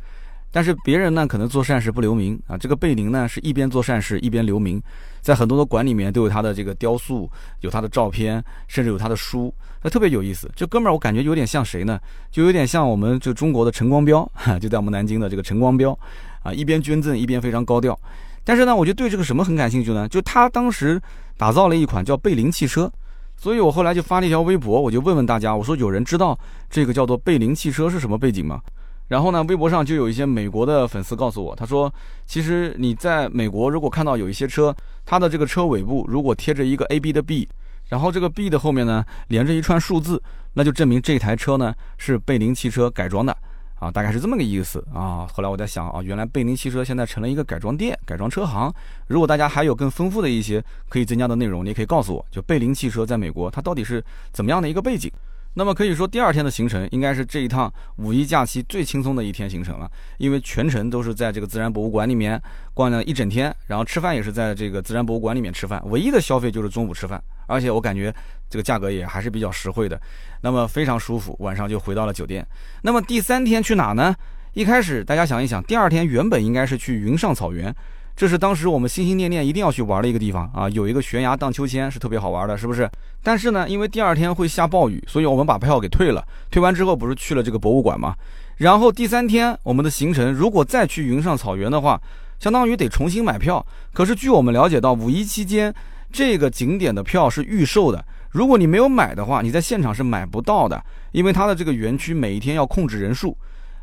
但是别人呢可能做善事不留名啊，这个贝林呢是一边做善事一边留名，在很多的馆里面都有他的这个雕塑，有他的照片，甚至有他的书，他特别有意思。这哥们儿我感觉有点像谁呢？就有点像我们就中国的陈光标，(laughs) 就在我们南京的这个陈光标啊，一边捐赠一边非常高调。但是呢，我就对这个什么很感兴趣呢？就他当时打造了一款叫贝林汽车。所以我后来就发了一条微博，我就问问大家，我说有人知道这个叫做贝林汽车是什么背景吗？然后呢，微博上就有一些美国的粉丝告诉我，他说，其实你在美国如果看到有一些车，它的这个车尾部如果贴着一个 A B 的 B，然后这个 B 的后面呢连着一串数字，那就证明这台车呢是贝林汽车改装的。啊，大概是这么个意思啊。后来我在想啊，原来贝林汽车现在成了一个改装店、改装车行。如果大家还有更丰富的一些可以增加的内容，你可以告诉我，就贝林汽车在美国它到底是怎么样的一个背景。那么可以说，第二天的行程应该是这一趟五一假期最轻松的一天行程了，因为全程都是在这个自然博物馆里面逛了一整天，然后吃饭也是在这个自然博物馆里面吃饭，唯一的消费就是中午吃饭，而且我感觉这个价格也还是比较实惠的，那么非常舒服，晚上就回到了酒店。那么第三天去哪呢？一开始大家想一想，第二天原本应该是去云上草原。这是当时我们心心念念一定要去玩的一个地方啊，有一个悬崖荡秋千是特别好玩的，是不是？但是呢，因为第二天会下暴雨，所以我们把票给退了。退完之后不是去了这个博物馆吗？然后第三天我们的行程如果再去云上草原的话，相当于得重新买票。可是据我们了解到，五一期间这个景点的票是预售的，如果你没有买的话，你在现场是买不到的，因为它的这个园区每一天要控制人数。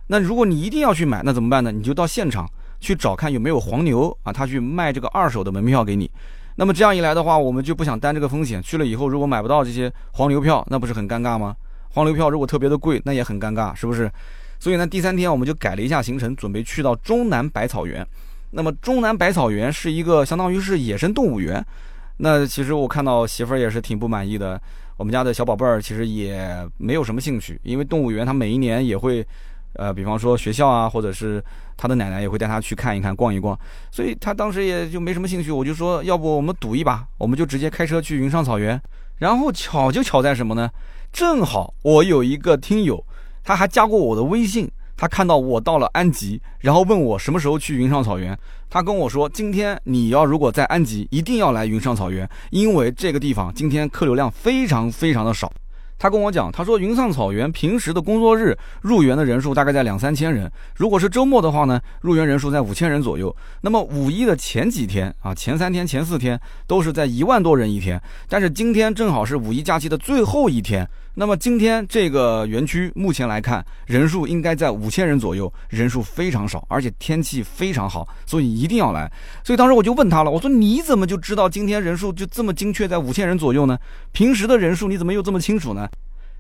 那如果你一定要去买，那怎么办呢？你就到现场。去找看有没有黄牛啊，他去卖这个二手的门票给你。那么这样一来的话，我们就不想担这个风险。去了以后，如果买不到这些黄牛票，那不是很尴尬吗？黄牛票如果特别的贵，那也很尴尬，是不是？所以呢，第三天我们就改了一下行程，准备去到中南百草园。那么中南百草园是一个相当于是野生动物园。那其实我看到媳妇儿也是挺不满意的。我们家的小宝贝儿其实也没有什么兴趣，因为动物园它每一年也会。呃，比方说学校啊，或者是他的奶奶也会带他去看一看、逛一逛，所以他当时也就没什么兴趣。我就说，要不我们赌一把，我们就直接开车去云上草原。然后巧就巧在什么呢？正好我有一个听友，他还加过我的微信，他看到我到了安吉，然后问我什么时候去云上草原。他跟我说，今天你要如果在安吉，一定要来云上草原，因为这个地方今天客流量非常非常的少。他跟我讲，他说云上草原平时的工作日入园的人数大概在两三千人，如果是周末的话呢，入园人数在五千人左右。那么五一的前几天啊，前三天、前四天都是在一万多人一天，但是今天正好是五一假期的最后一天。那么今天这个园区目前来看，人数应该在五千人左右，人数非常少，而且天气非常好，所以一定要来。所以当时我就问他了，我说你怎么就知道今天人数就这么精确在五千人左右呢？平时的人数你怎么又这么清楚呢？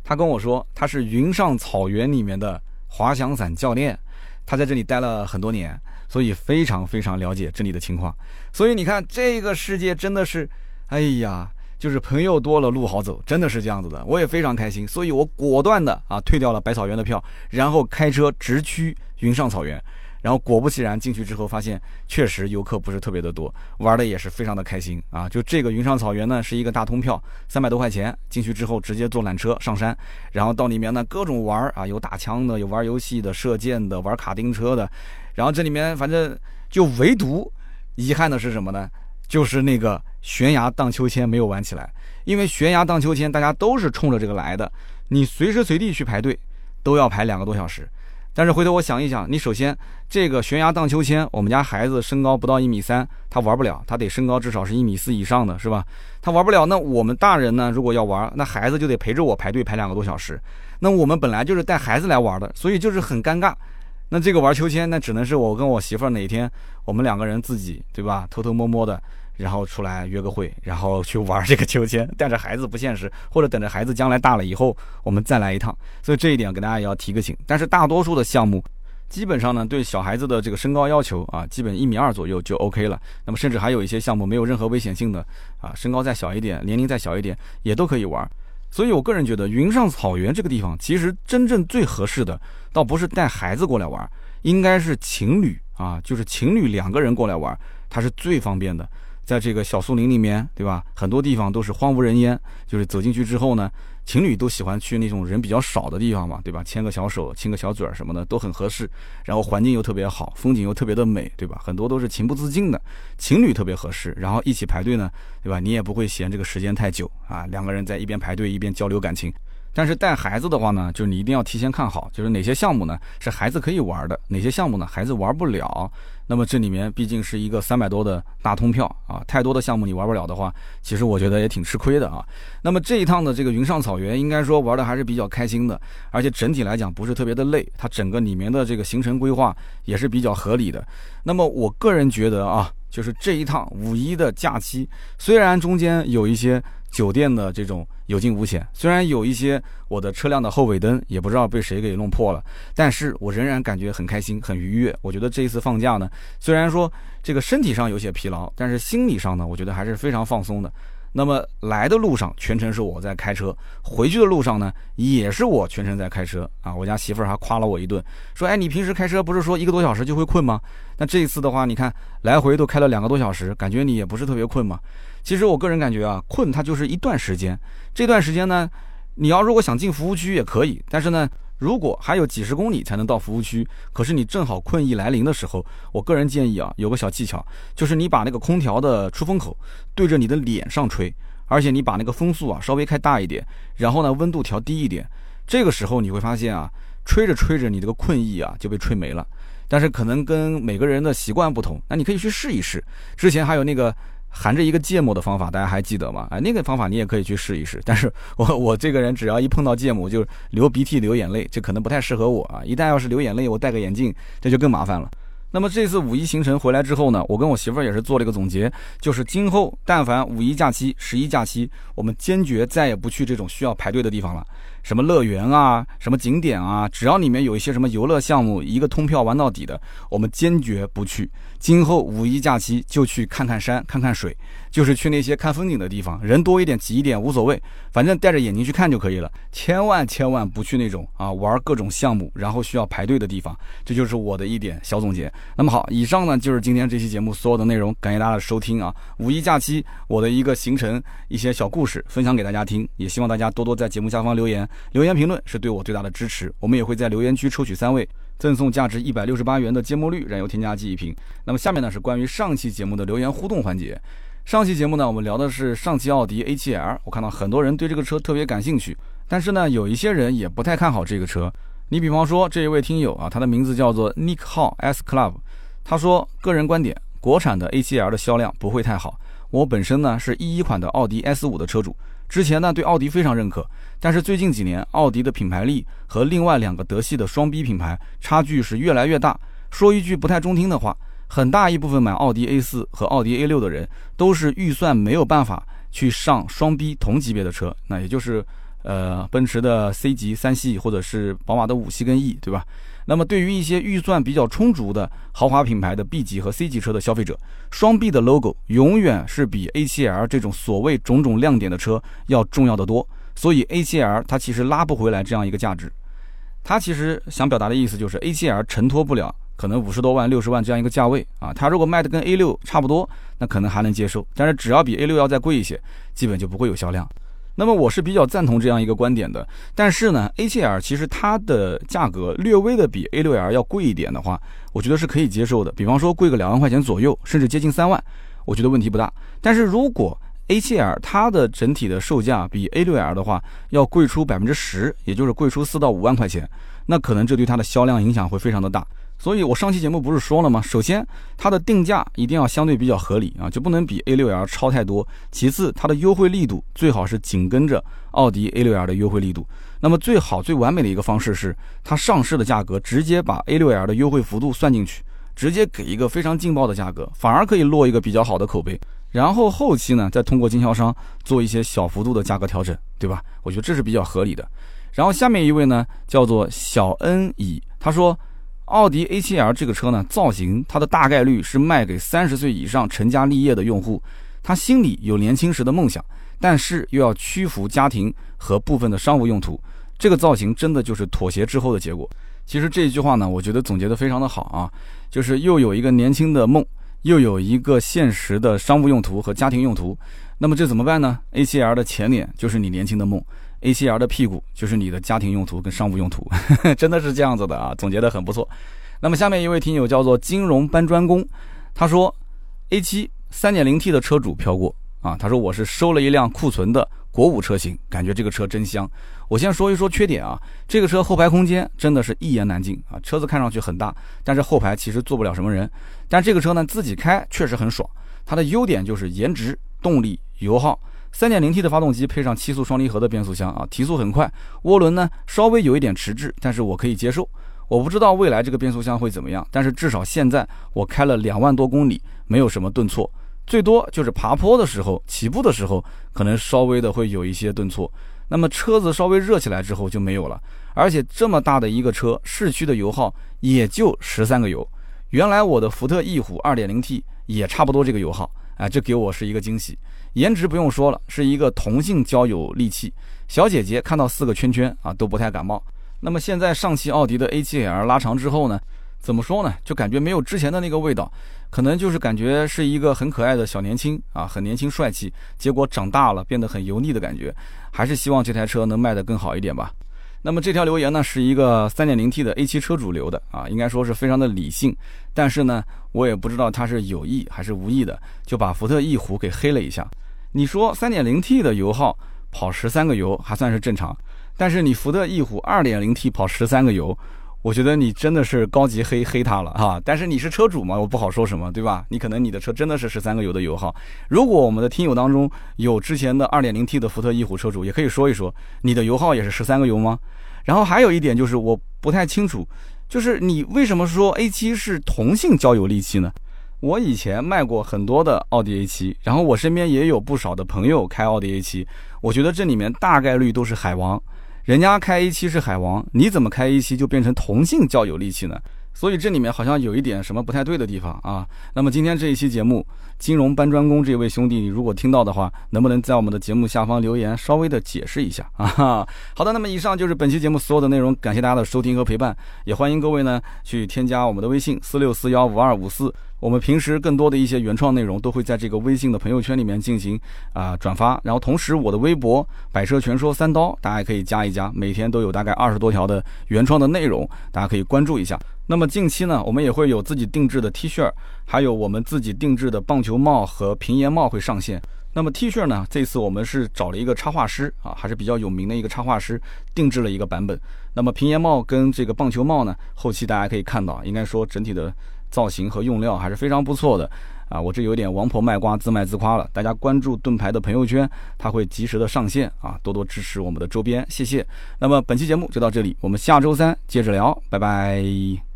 他跟我说他是云上草原里面的滑翔伞教练，他在这里待了很多年，所以非常非常了解这里的情况。所以你看这个世界真的是，哎呀。就是朋友多了路好走，真的是这样子的，我也非常开心，所以我果断的啊退掉了百草园的票，然后开车直驱云上草原。然后果不其然进去之后发现，确实游客不是特别的多，玩的也是非常的开心啊。就这个云上草原呢，是一个大通票，三百多块钱进去之后直接坐缆车上山，然后到里面呢各种玩啊，有打枪的，有玩游戏的，射箭的，玩卡丁车的，然后这里面反正就唯独遗憾的是什么呢？就是那个悬崖荡秋千没有玩起来，因为悬崖荡秋千大家都是冲着这个来的，你随时随地去排队都要排两个多小时。但是回头我想一想，你首先这个悬崖荡秋千，我们家孩子身高不到一米三，他玩不了，他得身高至少是一米四以上的，是吧？他玩不了，那我们大人呢？如果要玩，那孩子就得陪着我排队排两个多小时。那我们本来就是带孩子来玩的，所以就是很尴尬。那这个玩秋千，那只能是我跟我媳妇儿哪天，我们两个人自己，对吧？偷偷摸摸的。然后出来约个会，然后去玩这个秋千，带着孩子不现实，或者等着孩子将来大了以后，我们再来一趟。所以这一点给大家也要提个醒。但是大多数的项目，基本上呢对小孩子的这个身高要求啊，基本一米二左右就 OK 了。那么甚至还有一些项目没有任何危险性的啊，身高再小一点，年龄再小一点也都可以玩。所以我个人觉得云上草原这个地方，其实真正最合适的，倒不是带孩子过来玩，应该是情侣啊，就是情侣两个人过来玩，它是最方便的。在这个小树林里面，对吧？很多地方都是荒无人烟，就是走进去之后呢，情侣都喜欢去那种人比较少的地方嘛，对吧？牵个小手，亲个小嘴儿什么的都很合适。然后环境又特别好，风景又特别的美，对吧？很多都是情不自禁的，情侣特别合适。然后一起排队呢，对吧？你也不会嫌这个时间太久啊，两个人在一边排队一边交流感情。但是带孩子的话呢，就是你一定要提前看好，就是哪些项目呢是孩子可以玩的，哪些项目呢孩子玩不了。那么这里面毕竟是一个三百多的大通票啊，太多的项目你玩不了的话，其实我觉得也挺吃亏的啊。那么这一趟的这个云上草原，应该说玩的还是比较开心的，而且整体来讲不是特别的累，它整个里面的这个行程规划也是比较合理的。那么我个人觉得啊，就是这一趟五一的假期，虽然中间有一些。酒店的这种有惊无险，虽然有一些我的车辆的后尾灯也不知道被谁给弄破了，但是我仍然感觉很开心、很愉悦。我觉得这一次放假呢，虽然说这个身体上有些疲劳，但是心理上呢，我觉得还是非常放松的。那么来的路上全程是我在开车，回去的路上呢也是我全程在开车啊。我家媳妇儿还夸了我一顿，说：“哎，你平时开车不是说一个多小时就会困吗？那这一次的话，你看来回都开了两个多小时，感觉你也不是特别困嘛。”其实我个人感觉啊，困它就是一段时间。这段时间呢，你要如果想进服务区也可以，但是呢，如果还有几十公里才能到服务区，可是你正好困意来临的时候，我个人建议啊，有个小技巧，就是你把那个空调的出风口对着你的脸上吹，而且你把那个风速啊稍微开大一点，然后呢温度调低一点，这个时候你会发现啊，吹着吹着你这个困意啊就被吹没了。但是可能跟每个人的习惯不同，那你可以去试一试。之前还有那个。含着一个芥末的方法，大家还记得吗？哎，那个方法你也可以去试一试。但是我我这个人只要一碰到芥末就流鼻涕流眼泪，这可能不太适合我啊。一旦要是流眼泪，我戴个眼镜，这就更麻烦了。那么这次五一行程回来之后呢，我跟我媳妇儿也是做了一个总结，就是今后但凡五一假期、十一假期，我们坚决再也不去这种需要排队的地方了。什么乐园啊，什么景点啊，只要里面有一些什么游乐项目，一个通票玩到底的，我们坚决不去。今后五一假期就去看看山，看看水，就是去那些看风景的地方，人多一点、挤一点无所谓，反正带着眼睛去看就可以了。千万千万不去那种啊玩各种项目然后需要排队的地方。这就是我的一点小总结。那么好，以上呢就是今天这期节目所有的内容，感谢大家的收听啊。五一假期我的一个行程，一些小故事分享给大家听，也希望大家多多在节目下方留言。留言评论是对我最大的支持，我们也会在留言区抽取三位，赠送价值一百六十八元的芥末绿燃油添加剂一瓶。那么下面呢是关于上期节目的留言互动环节。上期节目呢，我们聊的是上汽奥迪 A7L，我看到很多人对这个车特别感兴趣，但是呢，有一些人也不太看好这个车。你比方说这一位听友啊，他的名字叫做 Nick 号 S Club，他说个人观点，国产的 A7L 的销量不会太好。我本身呢是一一款的奥迪 S5 的车主。之前呢，对奥迪非常认可，但是最近几年，奥迪的品牌力和另外两个德系的双 B 品牌差距是越来越大。说一句不太中听的话，很大一部分买奥迪 A4 和奥迪 A6 的人，都是预算没有办法去上双 B 同级别的车，那也就是，呃，奔驰的 C 级三系或者是宝马的五系跟 E，对吧？那么对于一些预算比较充足的豪华品牌的 B 级和 C 级车的消费者，双 B 的 logo 永远是比 A7L 这种所谓种种亮点的车要重要的多。所以 A7L 它其实拉不回来这样一个价值。它其实想表达的意思就是 A7L 承托不了可能五十多万、六十万这样一个价位啊。它如果卖的跟 A 六差不多，那可能还能接受，但是只要比 A 六要再贵一些，基本就不会有销量。那么我是比较赞同这样一个观点的。但是呢，A 七 L 其实它的价格略微的比 A 六 L 要贵一点的话，我觉得是可以接受的。比方说贵个两万块钱左右，甚至接近三万，我觉得问题不大。但是如果 A 七 L 它的整体的售价比 A 六 L 的话要贵出百分之十，也就是贵出四到五万块钱，那可能这对它的销量影响会非常的大。所以我上期节目不是说了吗？首先它的定价一定要相对比较合理啊，就不能比 A6L 超太多。其次它的优惠力度最好是紧跟着奥迪 A6L 的优惠力度。那么最好最完美的一个方式是它上市的价格直接把 A6L 的优惠幅度算进去，直接给一个非常劲爆的价格，反而可以落一个比较好的口碑。然后后期呢，再通过经销商做一些小幅度的价格调整，对吧？我觉得这是比较合理的。然后下面一位呢，叫做小恩乙，他说，奥迪 A7L 这个车呢，造型它的大概率是卖给三十岁以上成家立业的用户，他心里有年轻时的梦想，但是又要屈服家庭和部分的商务用途，这个造型真的就是妥协之后的结果。其实这一句话呢，我觉得总结得非常的好啊，就是又有一个年轻的梦。又有一个现实的商务用途和家庭用途，那么这怎么办呢？A7L 的前脸就是你年轻的梦，A7L 的屁股就是你的家庭用途跟商务用途，真的是这样子的啊！总结的很不错。那么下面一位听友叫做金融搬砖工，他说：A7 3.0T 的车主飘过啊，他说我是收了一辆库存的国五车型，感觉这个车真香。我先说一说缺点啊，这个车后排空间真的是一言难尽啊，车子看上去很大，但是后排其实坐不了什么人。但这个车呢，自己开确实很爽。它的优点就是颜值、动力、油耗。3.0T 的发动机配上七速双离合的变速箱啊，提速很快。涡轮呢稍微有一点迟滞，但是我可以接受。我不知道未来这个变速箱会怎么样，但是至少现在我开了两万多公里，没有什么顿挫，最多就是爬坡的时候、起步的时候可能稍微的会有一些顿挫。那么车子稍微热起来之后就没有了，而且这么大的一个车，市区的油耗也就十三个油。原来我的福特翼虎 2.0T 也差不多这个油耗，哎，这给我是一个惊喜。颜值不用说了，是一个同性交友利器，小姐姐看到四个圈圈啊都不太感冒。那么现在上汽奥迪的 A7L 拉长之后呢？怎么说呢？就感觉没有之前的那个味道，可能就是感觉是一个很可爱的小年轻啊，很年轻帅气。结果长大了变得很油腻的感觉，还是希望这台车能卖得更好一点吧。那么这条留言呢，是一个 3.0T 的 A7 车主留的啊，应该说是非常的理性。但是呢，我也不知道他是有意还是无意的，就把福特翼虎给黑了一下。你说三点零 T 的油耗跑十三个油还算是正常，但是你福特翼虎二点零 T 跑十三个油。我觉得你真的是高级黑黑他了哈，但是你是车主嘛，我不好说什么，对吧？你可能你的车真的是十三个油的油耗。如果我们的听友当中有之前的二点零 T 的福特翼虎车主，也可以说一说，你的油耗也是十三个油吗？然后还有一点就是我不太清楚，就是你为什么说 A 七是同性交友利器呢？我以前卖过很多的奥迪 A7，然后我身边也有不少的朋友开奥迪 A7，我觉得这里面大概率都是海王。人家开 A7 是海王，你怎么开 A7 就变成同性较有力气呢？所以这里面好像有一点什么不太对的地方啊。那么今天这一期节目，金融搬砖工这位兄弟，你如果听到的话，能不能在我们的节目下方留言，稍微的解释一下 (laughs) 啊？好的，那么以上就是本期节目所有的内容，感谢大家的收听和陪伴，也欢迎各位呢去添加我们的微信四六四幺五二五四。我们平时更多的一些原创内容都会在这个微信的朋友圈里面进行啊转发，然后同时我的微博“百车全说三刀”，大家可以加一加，每天都有大概二十多条的原创的内容，大家可以关注一下。那么近期呢，我们也会有自己定制的 T 恤，还有我们自己定制的棒球帽和平檐帽会上线。那么 T 恤呢，这次我们是找了一个插画师啊，还是比较有名的一个插画师定制了一个版本。那么平檐帽跟这个棒球帽呢，后期大家可以看到，应该说整体的。造型和用料还是非常不错的啊！我这有点王婆卖瓜自卖自夸了。大家关注盾牌的朋友圈，它会及时的上线啊，多多支持我们的周边，谢谢。那么本期节目就到这里，我们下周三接着聊，拜拜。